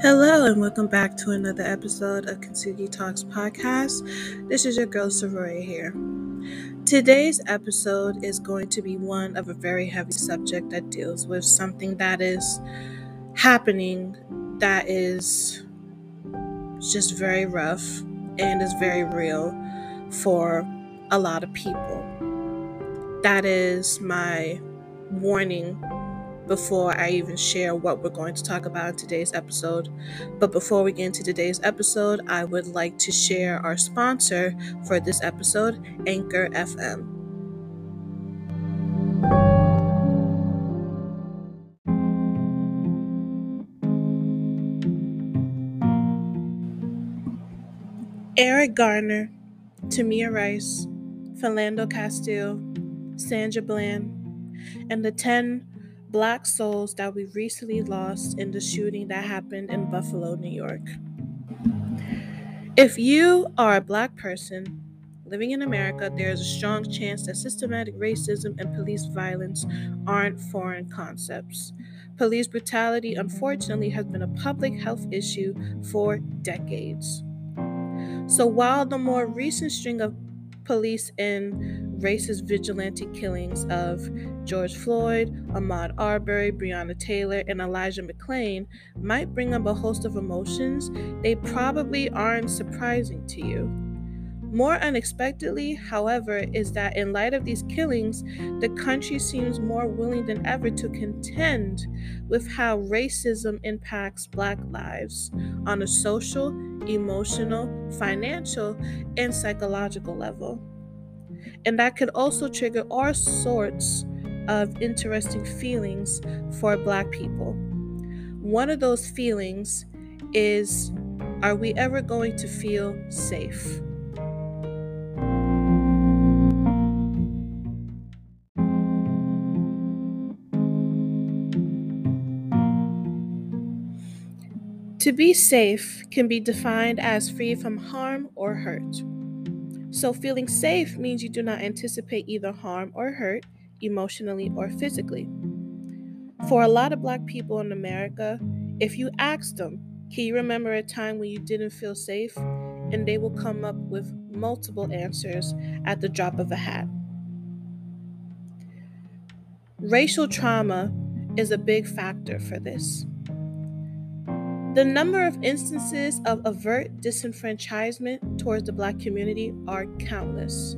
Hello, and welcome back to another episode of Kintsugi Talks podcast. This is your girl Saroya here. Today's episode is going to be one of a very heavy subject that deals with something that is happening that is just very rough and is very real for a lot of people. That is my warning before I even share what we're going to talk about in today's episode. But before we get into today's episode, I would like to share our sponsor for this episode, Anchor FM. Eric Garner, Tamir Rice, Philando Castile, Sandra Bland, and the 10 black souls that we recently lost in the shooting that happened in Buffalo, New York. If you are a black person living in America, there is a strong chance that systematic racism and police violence aren't foreign concepts. Police brutality, unfortunately, has been a public health issue for decades. So, while the more recent string of police and racist vigilante killings of George Floyd, Ahmaud Arbery, Breonna Taylor, and Elijah McClain might bring up a host of emotions, they probably aren't surprising to you. More unexpectedly, however, is that in light of these killings, the country seems more willing than ever to contend with how racism impacts Black lives on a social, emotional, financial, and psychological level. And that could also trigger all sorts of interesting feelings for Black people. One of those feelings is Are we ever going to feel safe? To be safe can be defined as free from harm or hurt. So, feeling safe means you do not anticipate either harm or hurt, emotionally or physically. For a lot of Black people in America, if you ask them, Can you remember a time when you didn't feel safe? and they will come up with multiple answers at the drop of a hat. Racial trauma is a big factor for this. The number of instances of overt disenfranchisement towards the Black community are countless.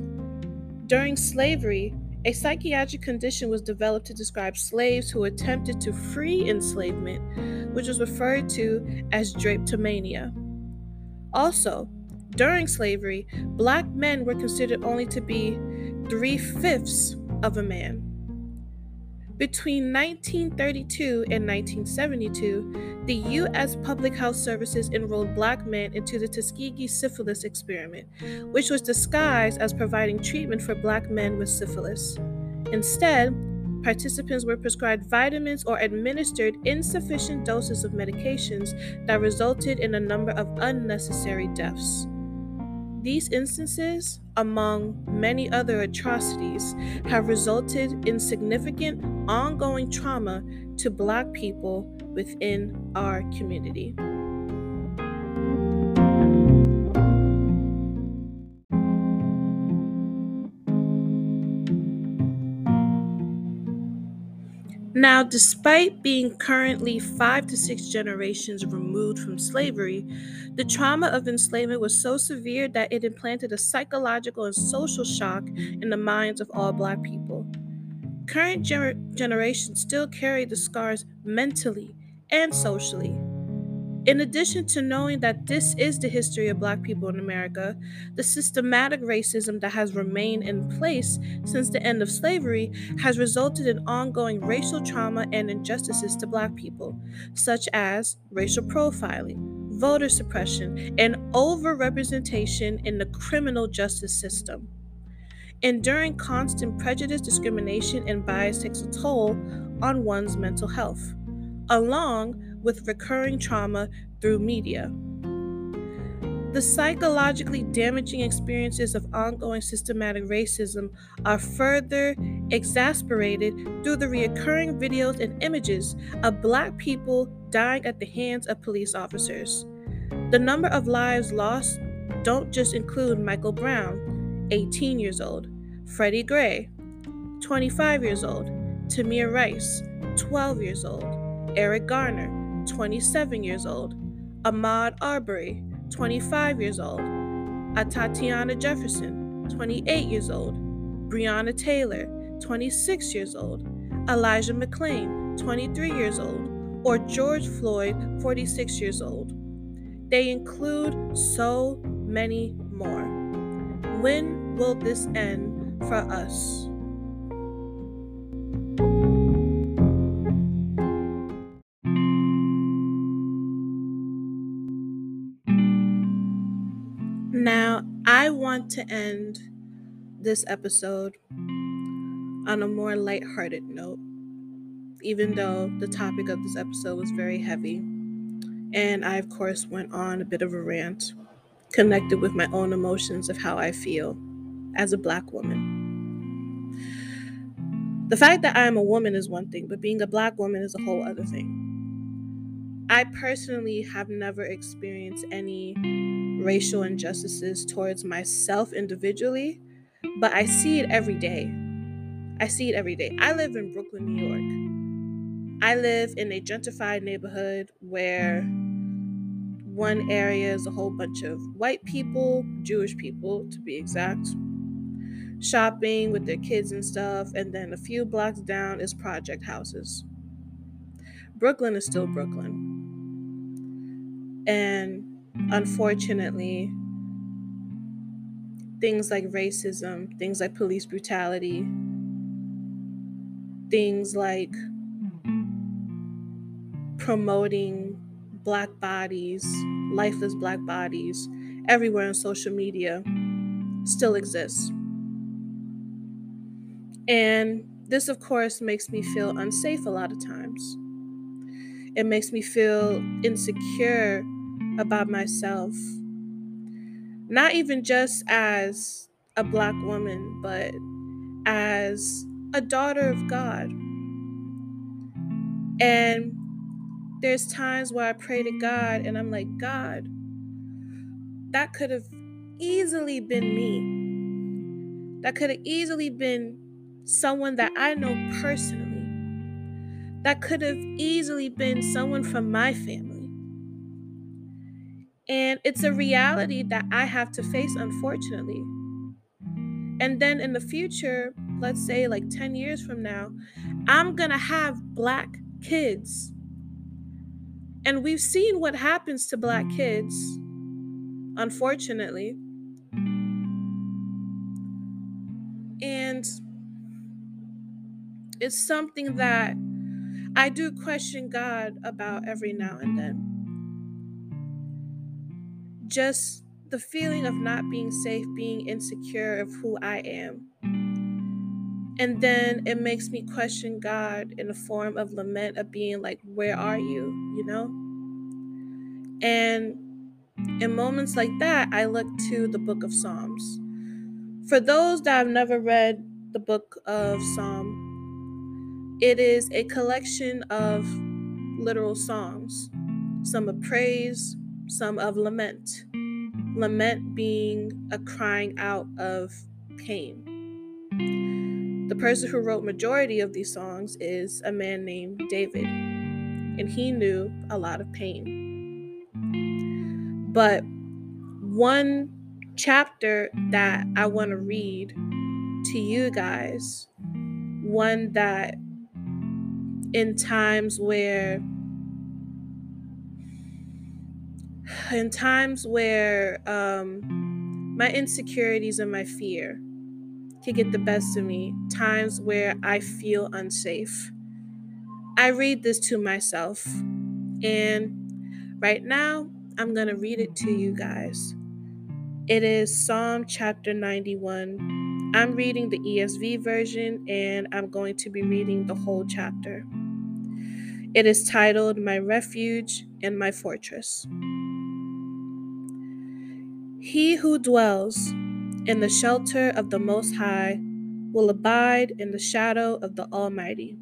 During slavery, a psychiatric condition was developed to describe slaves who attempted to free enslavement, which was referred to as drapetomania. Also, during slavery, black men were considered only to be three fifths of a man. Between 1932 and 1972, the U.S. Public Health Services enrolled black men into the Tuskegee syphilis experiment, which was disguised as providing treatment for black men with syphilis. Instead, participants were prescribed vitamins or administered insufficient doses of medications that resulted in a number of unnecessary deaths. These instances, among many other atrocities, have resulted in significant ongoing trauma to Black people within our community. Now, despite being currently five to six generations removed from slavery, the trauma of enslavement was so severe that it implanted a psychological and social shock in the minds of all Black people. Current generations still carry the scars mentally and socially. In addition to knowing that this is the history of Black people in America, the systematic racism that has remained in place since the end of slavery has resulted in ongoing racial trauma and injustices to Black people, such as racial profiling, voter suppression, and overrepresentation in the criminal justice system. Enduring constant prejudice, discrimination, and bias takes a toll on one's mental health, along with recurring trauma through media. The psychologically damaging experiences of ongoing systematic racism are further exasperated through the recurring videos and images of Black people dying at the hands of police officers. The number of lives lost don't just include Michael Brown, 18 years old, Freddie Gray, 25 years old, Tamir Rice, 12 years old, Eric Garner, 27 years old, Ahmaud Arbery, 25 years old, Atatiana Jefferson, 28 years old, Breonna Taylor, 26 years old, Elijah McClain, 23 years old, or George Floyd, 46 years old. They include so many more. When will this end for us? To end this episode on a more lighthearted note, even though the topic of this episode was very heavy. And I, of course, went on a bit of a rant, connected with my own emotions of how I feel as a Black woman. The fact that I am a woman is one thing, but being a Black woman is a whole other thing. I personally have never experienced any racial injustices towards myself individually, but I see it every day. I see it every day. I live in Brooklyn, New York. I live in a gentrified neighborhood where one area is a whole bunch of white people, Jewish people to be exact, shopping with their kids and stuff, and then a few blocks down is project houses. Brooklyn is still Brooklyn. And unfortunately, things like racism, things like police brutality, things like promoting black bodies, lifeless black bodies, everywhere on social media still exists. And this, of course, makes me feel unsafe a lot of times. It makes me feel insecure about myself. Not even just as a black woman, but as a daughter of God. And there's times where I pray to God and I'm like, God, that could have easily been me. That could have easily been someone that I know personally. That could have easily been someone from my family. And it's a reality that I have to face, unfortunately. And then in the future, let's say like 10 years from now, I'm going to have black kids. And we've seen what happens to black kids, unfortunately. And it's something that I do question God about every now and then. Just the feeling of not being safe, being insecure of who I am. And then it makes me question God in the form of lament of being like, Where are you? You know? And in moments like that, I look to the book of Psalms. For those that have never read the book of Psalm, it is a collection of literal songs, some of praise, some of lament lament being a crying out of pain. The person who wrote majority of these songs is a man named David, and he knew a lot of pain. But one chapter that I want to read to you guys, one that in times where in times where um, my insecurities and my fear can get the best of me, times where I feel unsafe, I read this to myself. And right now, I'm going to read it to you guys. It is Psalm chapter 91. I'm reading the ESV version and I'm going to be reading the whole chapter. It is titled My Refuge and My Fortress. He who dwells in the shelter of the Most High will abide in the shadow of the Almighty.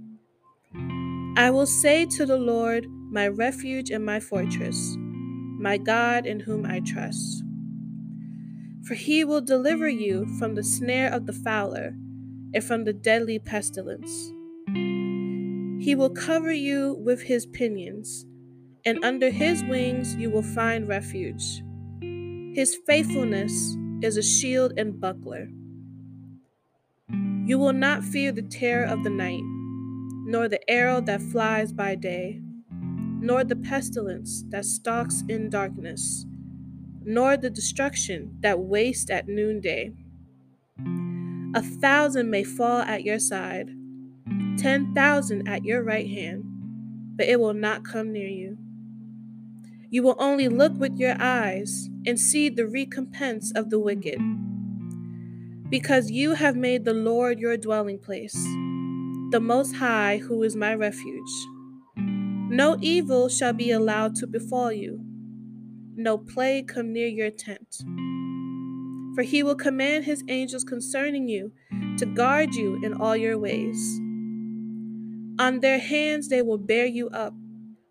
I will say to the Lord, my refuge and my fortress, my God in whom I trust. For he will deliver you from the snare of the fowler and from the deadly pestilence. He will cover you with his pinions, and under his wings you will find refuge. His faithfulness is a shield and buckler. You will not fear the terror of the night, nor the arrow that flies by day, nor the pestilence that stalks in darkness, nor the destruction that wastes at noonday. A thousand may fall at your side, ten thousand at your right hand, but it will not come near you. You will only look with your eyes and see the recompense of the wicked because you have made the Lord your dwelling place, the Most High, who is my refuge. No evil shall be allowed to befall you, no plague come near your tent. For he will command his angels concerning you to guard you in all your ways. On their hands they will bear you up,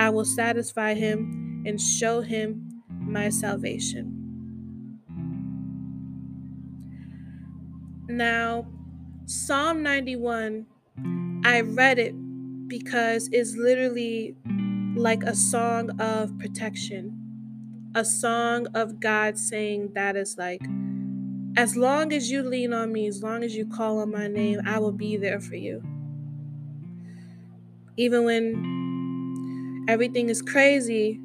I will satisfy him and show him my salvation. Now, Psalm 91, I read it because it's literally like a song of protection, a song of God saying that is like, as long as you lean on me, as long as you call on my name, I will be there for you. Even when everything is crazy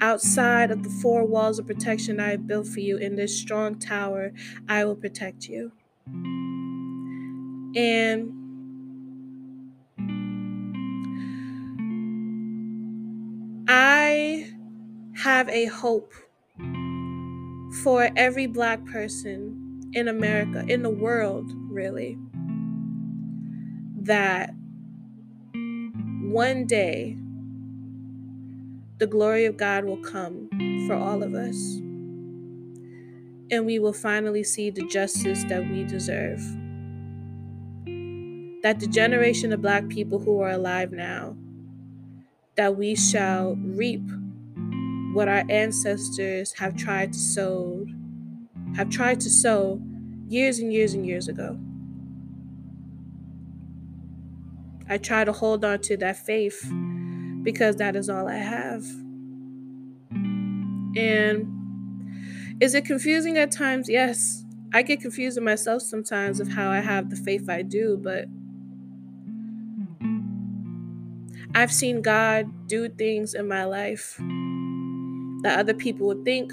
outside of the four walls of protection I have built for you in this strong tower, I will protect you. And I have a hope for every black person in America, in the world, really, that one day the glory of God will come for all of us and we will finally see the justice that we deserve. That the generation of black people who are alive now, that we shall reap what our ancestors have tried to sow, have tried to sow years and years and years ago. I try to hold on to that faith because that is all I have. And is it confusing at times? Yes. I get confused in myself sometimes of how I have the faith I do, but I've seen God do things in my life that other people would think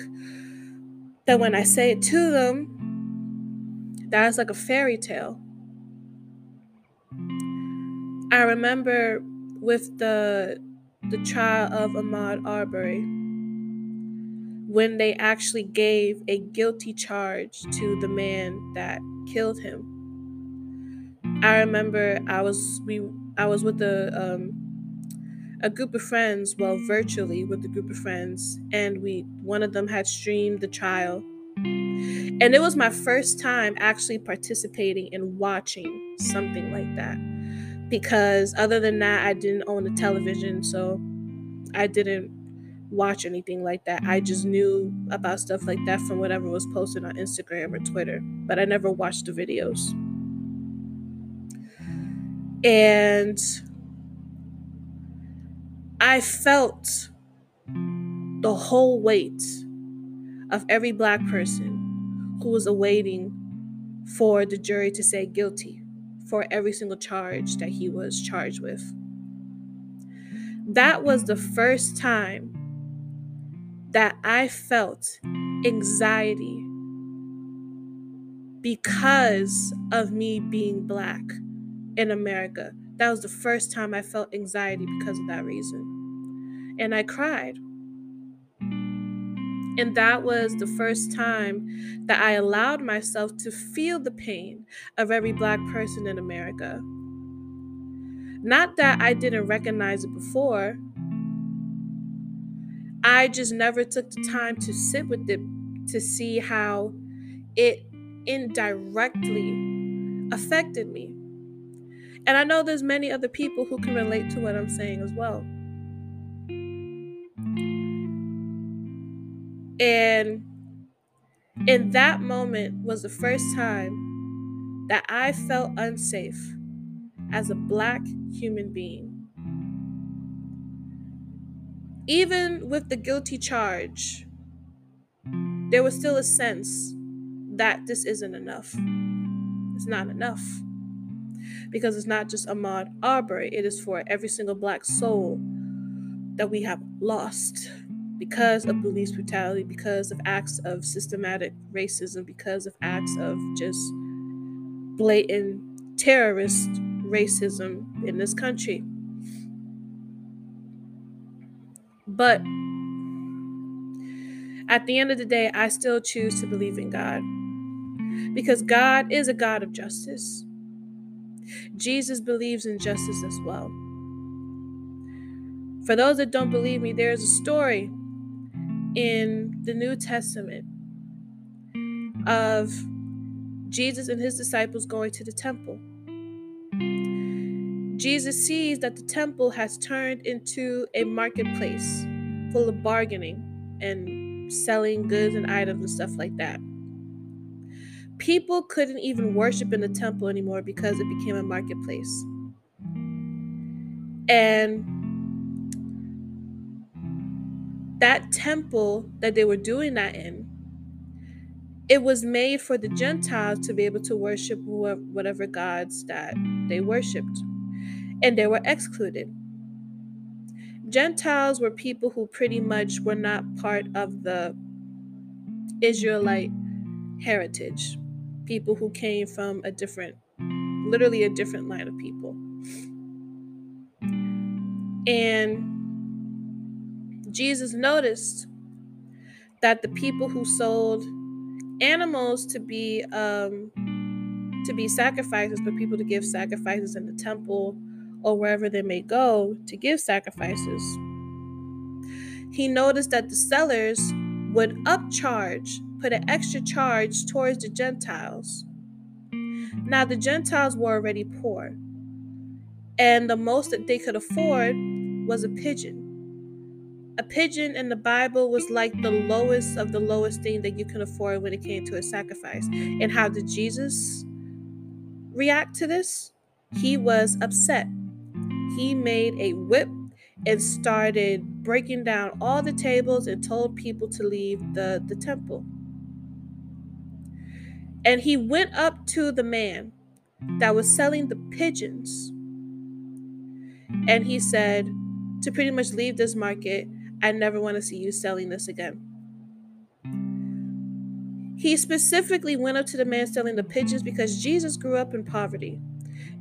that when I say it to them, that's like a fairy tale. I remember with the the trial of Ahmaud Arbery when they actually gave a guilty charge to the man that killed him. I remember I was we I was with a um, a group of friends, well, virtually with a group of friends, and we one of them had streamed the trial, and it was my first time actually participating in watching something like that, because other than that, I didn't own a television, so I didn't watch anything like that. I just knew about stuff like that from whatever was posted on Instagram or Twitter, but I never watched the videos. And I felt the whole weight of every black person who was awaiting for the jury to say guilty for every single charge that he was charged with. That was the first time that I felt anxiety because of me being black in America. That was the first time I felt anxiety because of that reason. and I cried. And that was the first time that I allowed myself to feel the pain of every Black person in America. Not that I didn't recognize it before, I just never took the time to sit with it to see how it indirectly affected me. And I know there's many other people who can relate to what I'm saying as well. And in that moment was the first time that I felt unsafe as a black human being. Even with the guilty charge, there was still a sense that this isn't enough. It's not enough. Because it's not just Ahmaud Arbery, it is for every single black soul that we have lost because of police brutality, because of acts of systematic racism, because of acts of just blatant terrorist racism in this country. But at the end of the day, I still choose to believe in God because God is a God of justice. Jesus believes in justice as well. For those that don't believe me, there's a story in the New Testament of Jesus and his disciples going to the temple. Jesus sees that the temple has turned into a marketplace full of bargaining and selling goods and items and stuff like that. People couldn't even worship in the temple anymore because it became a marketplace. And that temple that they were doing that in, it was made for the Gentiles to be able to worship whatever gods that they worshiped, and they were excluded. Gentiles were people who pretty much were not part of the Israelite heritage, people who came from a different, literally a different line of people. And Jesus noticed that the people who sold animals to be um, to be sacrifices, but people to give sacrifices in the temple or wherever they may go to give sacrifices. He noticed that the sellers would upcharge, put an extra charge towards the Gentiles. Now, the Gentiles were already poor, and the most that they could afford was a pigeon. A pigeon in the Bible was like the lowest of the lowest thing that you can afford when it came to a sacrifice. And how did Jesus react to this? He was upset. He made a whip and started breaking down all the tables and told people to leave the, the temple. And he went up to the man that was selling the pigeons and he said to pretty much leave this market I never want to see you selling this again. He specifically went up to the man selling the pigeons because Jesus grew up in poverty.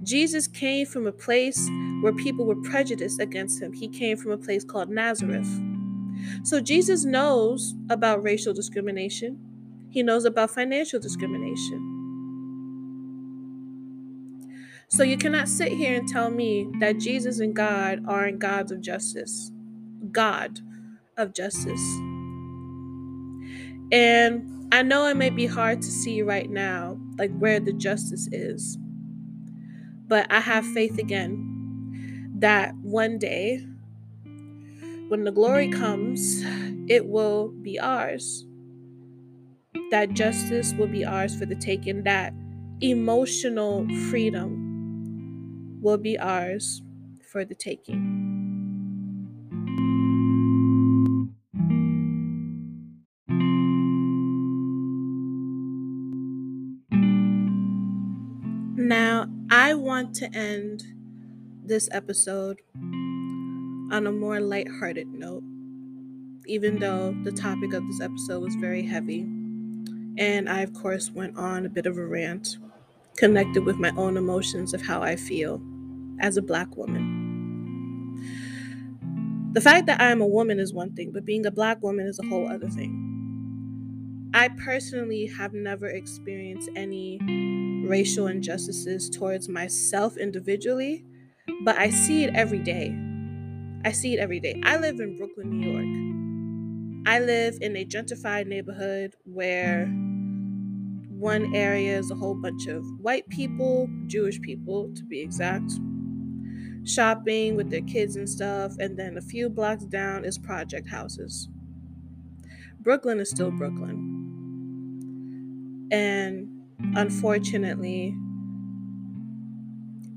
Jesus came from a place where people were prejudiced against him. He came from a place called Nazareth. So Jesus knows about racial discrimination, he knows about financial discrimination. So you cannot sit here and tell me that Jesus and God aren't gods of justice. God of justice. And I know it may be hard to see right now, like where the justice is. But I have faith again that one day, when the glory comes, it will be ours. That justice will be ours for the taking, that emotional freedom will be ours for the taking. To end this episode on a more lighthearted note, even though the topic of this episode was very heavy. And I, of course, went on a bit of a rant, connected with my own emotions of how I feel as a Black woman. The fact that I'm a woman is one thing, but being a black woman is a whole other thing. I personally have never experienced any racial injustices towards myself individually, but I see it every day. I see it every day. I live in Brooklyn, New York. I live in a gentrified neighborhood where one area is a whole bunch of white people, Jewish people to be exact, shopping with their kids and stuff, and then a few blocks down is project houses. Brooklyn is still Brooklyn. And unfortunately,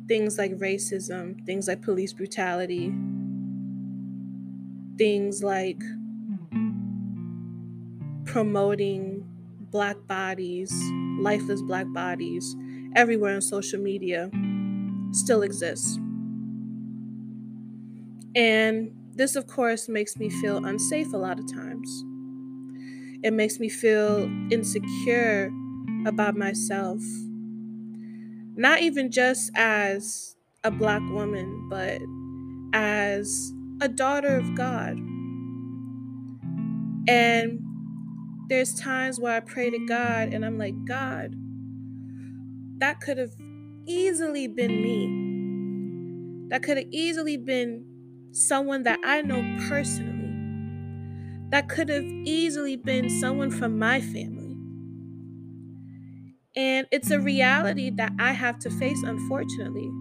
things like racism, things like police brutality, things like promoting black bodies, lifeless black bodies, everywhere on social media still exists. And this, of course, makes me feel unsafe a lot of times. It makes me feel insecure about myself. Not even just as a black woman, but as a daughter of God. And there's times where I pray to God and I'm like, God, that could have easily been me. That could have easily been someone that I know personally. That could have easily been someone from my family. And it's a reality that I have to face, unfortunately.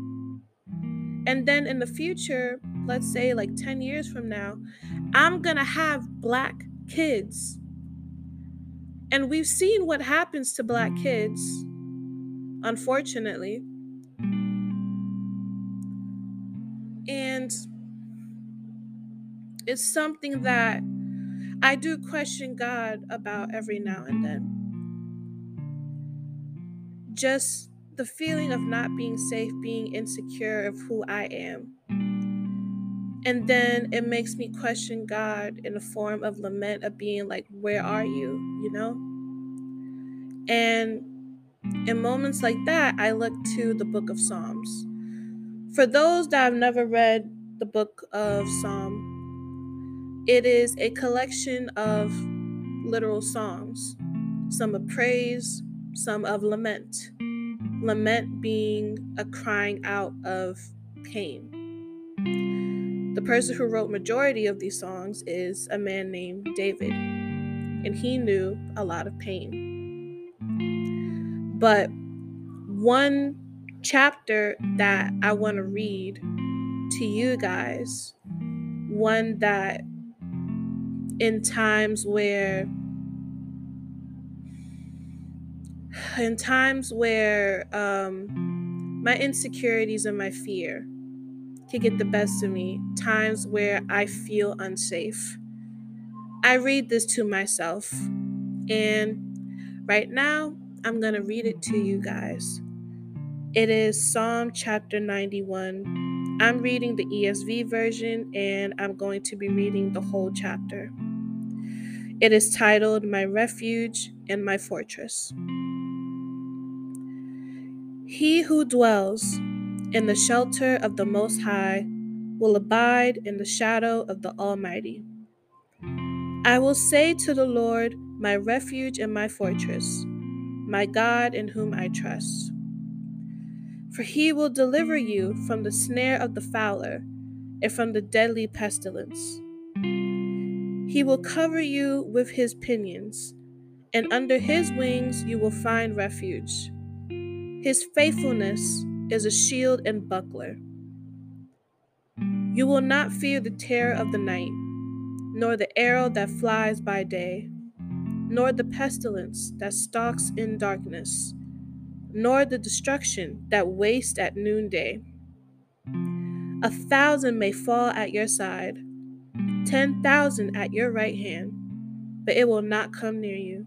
And then in the future, let's say like 10 years from now, I'm going to have black kids. And we've seen what happens to black kids, unfortunately. And it's something that I do question God about every now and then just the feeling of not being safe, being insecure of who I am. And then it makes me question God in a form of lament of being like, Where are you? You know? And in moments like that, I look to the book of Psalms. For those that have never read the book of Psalm, it is a collection of literal songs, some of praise, some of lament. Lament being a crying out of pain. The person who wrote majority of these songs is a man named David, and he knew a lot of pain. But one chapter that I want to read to you guys, one that in times where in times where um, my insecurities and my fear can get the best of me, times where I feel unsafe, I read this to myself. And right now, I'm going to read it to you guys. It is Psalm chapter 91. I'm reading the ESV version and I'm going to be reading the whole chapter. It is titled My Refuge and My Fortress. He who dwells in the shelter of the Most High will abide in the shadow of the Almighty. I will say to the Lord, my refuge and my fortress, my God in whom I trust. For he will deliver you from the snare of the fowler and from the deadly pestilence. He will cover you with his pinions, and under his wings you will find refuge. His faithfulness is a shield and buckler. You will not fear the terror of the night, nor the arrow that flies by day, nor the pestilence that stalks in darkness, nor the destruction that wastes at noonday. A thousand may fall at your side, ten thousand at your right hand, but it will not come near you.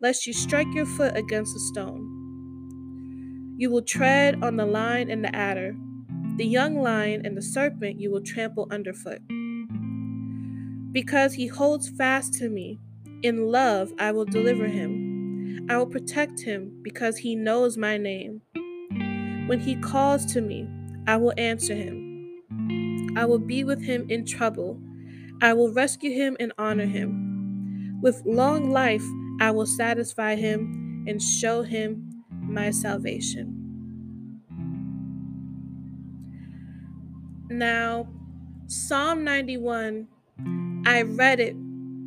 lest you strike your foot against a stone. You will tread on the lion and the adder, the young lion and the serpent you will trample underfoot. Because he holds fast to me, in love I will deliver him. I will protect him because he knows my name. When he calls to me, I will answer him. I will be with him in trouble. I will rescue him and honor him. With long life, I will satisfy him and show him my salvation. Now, Psalm 91, I read it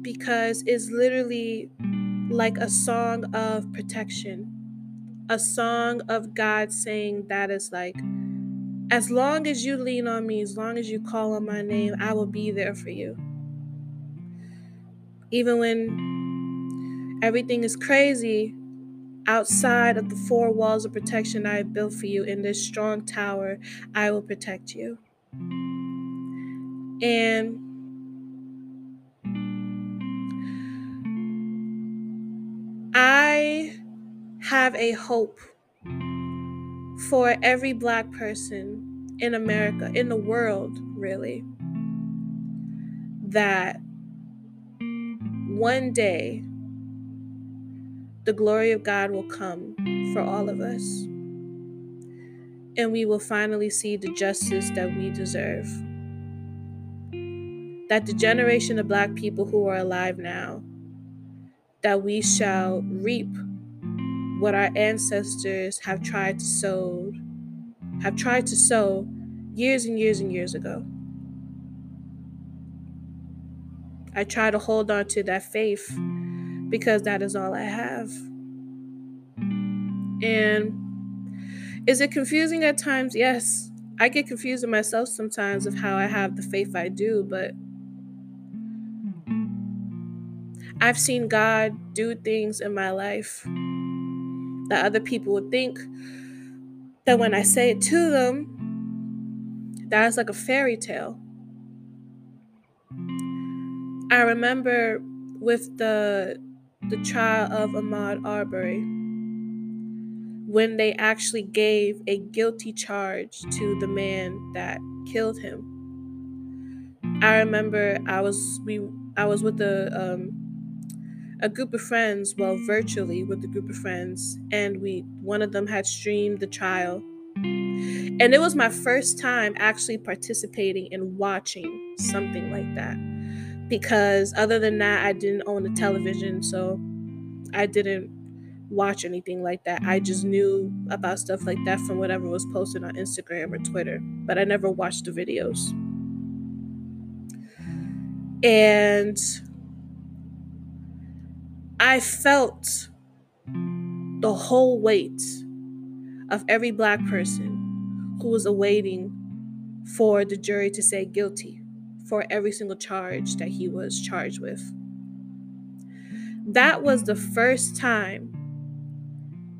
because it's literally like a song of protection, a song of God saying that is like, as long as you lean on me, as long as you call on my name, I will be there for you. Even when everything is crazy outside of the four walls of protection I have built for you in this strong tower, I will protect you. And I have a hope for every Black person in America, in the world, really, that one day the glory of God will come for all of us. And we will finally see the justice that we deserve. That the generation of Black people who are alive now, that we shall reap what our ancestors have tried to sow, have tried to sow years and years and years ago. I try to hold on to that faith because that is all I have. And is it confusing at times? Yes. I get confused in myself sometimes of how I have the faith I do, but I've seen God do things in my life that other people would think that when I say it to them, that's like a fairy tale. I remember with the the trial of Ahmaud Arbery when they actually gave a guilty charge to the man that killed him. I remember I was we I was with a um, a group of friends, well, virtually with a group of friends, and we one of them had streamed the trial. And it was my first time actually participating in watching something like that. Because other than that, I didn't own a television, so I didn't watch anything like that. I just knew about stuff like that from whatever was posted on Instagram or Twitter, but I never watched the videos. And I felt the whole weight of every black person who was awaiting for the jury to say guilty for every single charge that he was charged with. That was the first time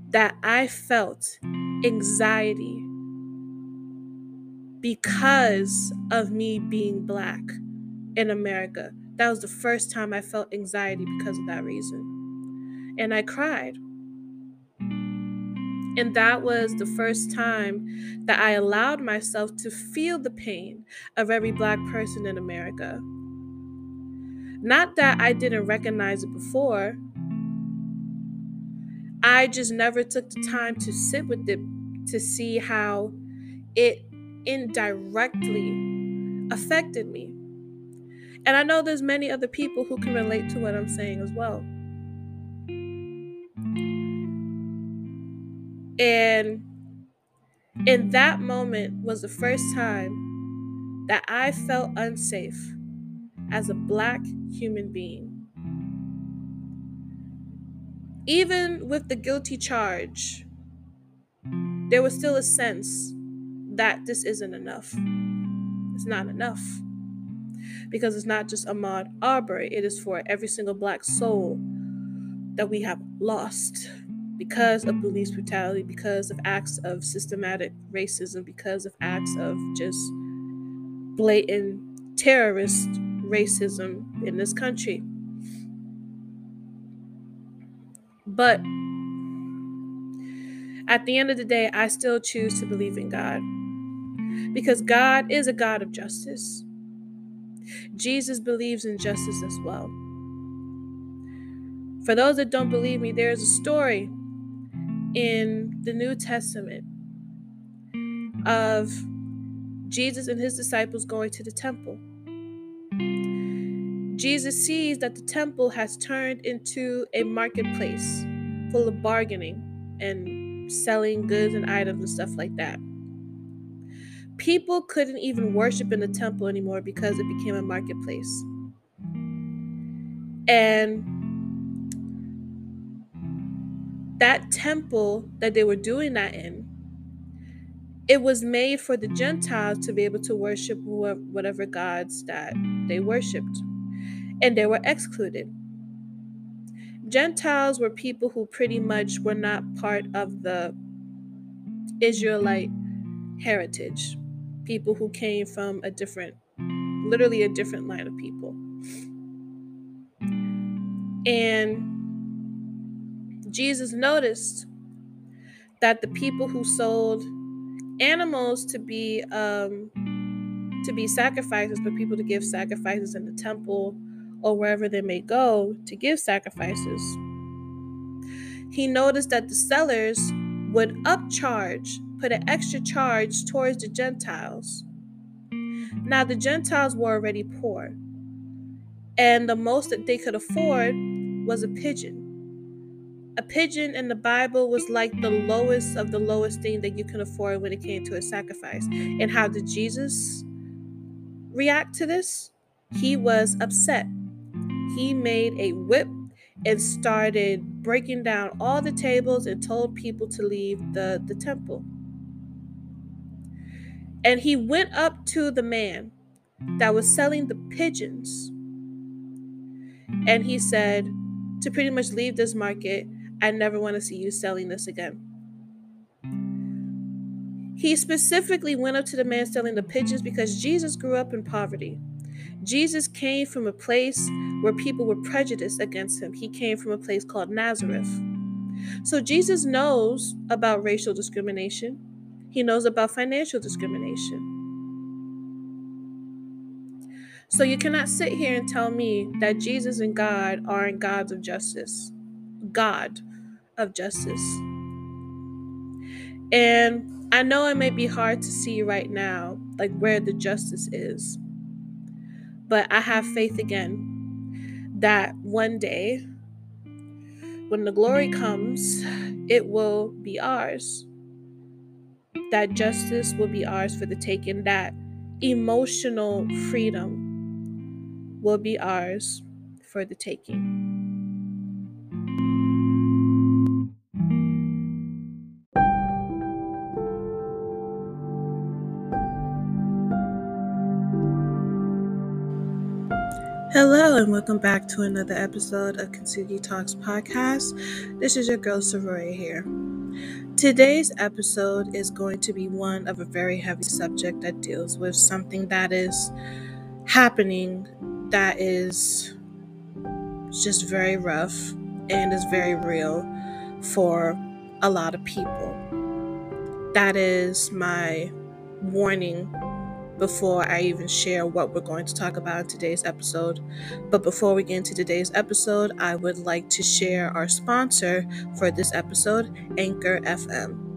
that I felt anxiety because of me being black in America. That was the first time I felt anxiety because of that reason. And I cried. And that was the first time that I allowed myself to feel the pain of every Black person in America. Not that I didn't recognize it before, I just never took the time to sit with it to see how it indirectly affected me. And I know there's many other people who can relate to what I'm saying as well. And in that moment was the first time that I felt unsafe as a black human being even with the guilty charge, there was still a sense that this isn't enough. It's not enough. Because it's not just Ahmaud Arbery, it is for every single black soul that we have lost because of police brutality, because of acts of systematic racism, because of acts of just blatant terrorist racism in this country. But at the end of the day, I still choose to believe in God because God is a God of justice. Jesus believes in justice as well. For those that don't believe me, there's a story in the New Testament of Jesus and his disciples going to the temple. Jesus sees that the temple has turned into a marketplace full of bargaining and selling goods and items and stuff like that. People couldn't even worship in the temple anymore because it became a marketplace. And that temple that they were doing that in, it was made for the Gentiles to be able to worship whatever gods that they worshiped. And they were excluded. Gentiles were people who pretty much were not part of the Israelite heritage, people who came from a different, literally a different line of people. And Jesus noticed that the people who sold animals to be um, to be sacrifices for people to give sacrifices in the temple or wherever they may go to give sacrifices. He noticed that the sellers would upcharge, put an extra charge towards the Gentiles. Now, the Gentiles were already poor, and the most that they could afford was a pigeon. A pigeon in the Bible was like the lowest of the lowest thing that you can afford when it came to a sacrifice. And how did Jesus react to this? He was upset he made a whip and started breaking down all the tables and told people to leave the, the temple. And he went up to the man that was selling the pigeons. And he said, to pretty much leave this market, I never want to see you selling this again. He specifically went up to the man selling the pigeons because Jesus grew up in poverty. Jesus came from a place where people were prejudiced against him. He came from a place called Nazareth. So Jesus knows about racial discrimination, he knows about financial discrimination. So you cannot sit here and tell me that Jesus and God aren't gods of justice. God of justice. And I know it may be hard to see right now, like where the justice is. But I have faith again that one day, when the glory comes, it will be ours. That justice will be ours for the taking, that emotional freedom will be ours for the taking. Hello, and welcome back to another episode of Kintsugi Talks podcast. This is your girl Saroya here. Today's episode is going to be one of a very heavy subject that deals with something that is happening that is just very rough and is very real for a lot of people. That is my warning before I even share what we're going to talk about in today's episode. But before we get into today's episode, I would like to share our sponsor for this episode, Anchor FM.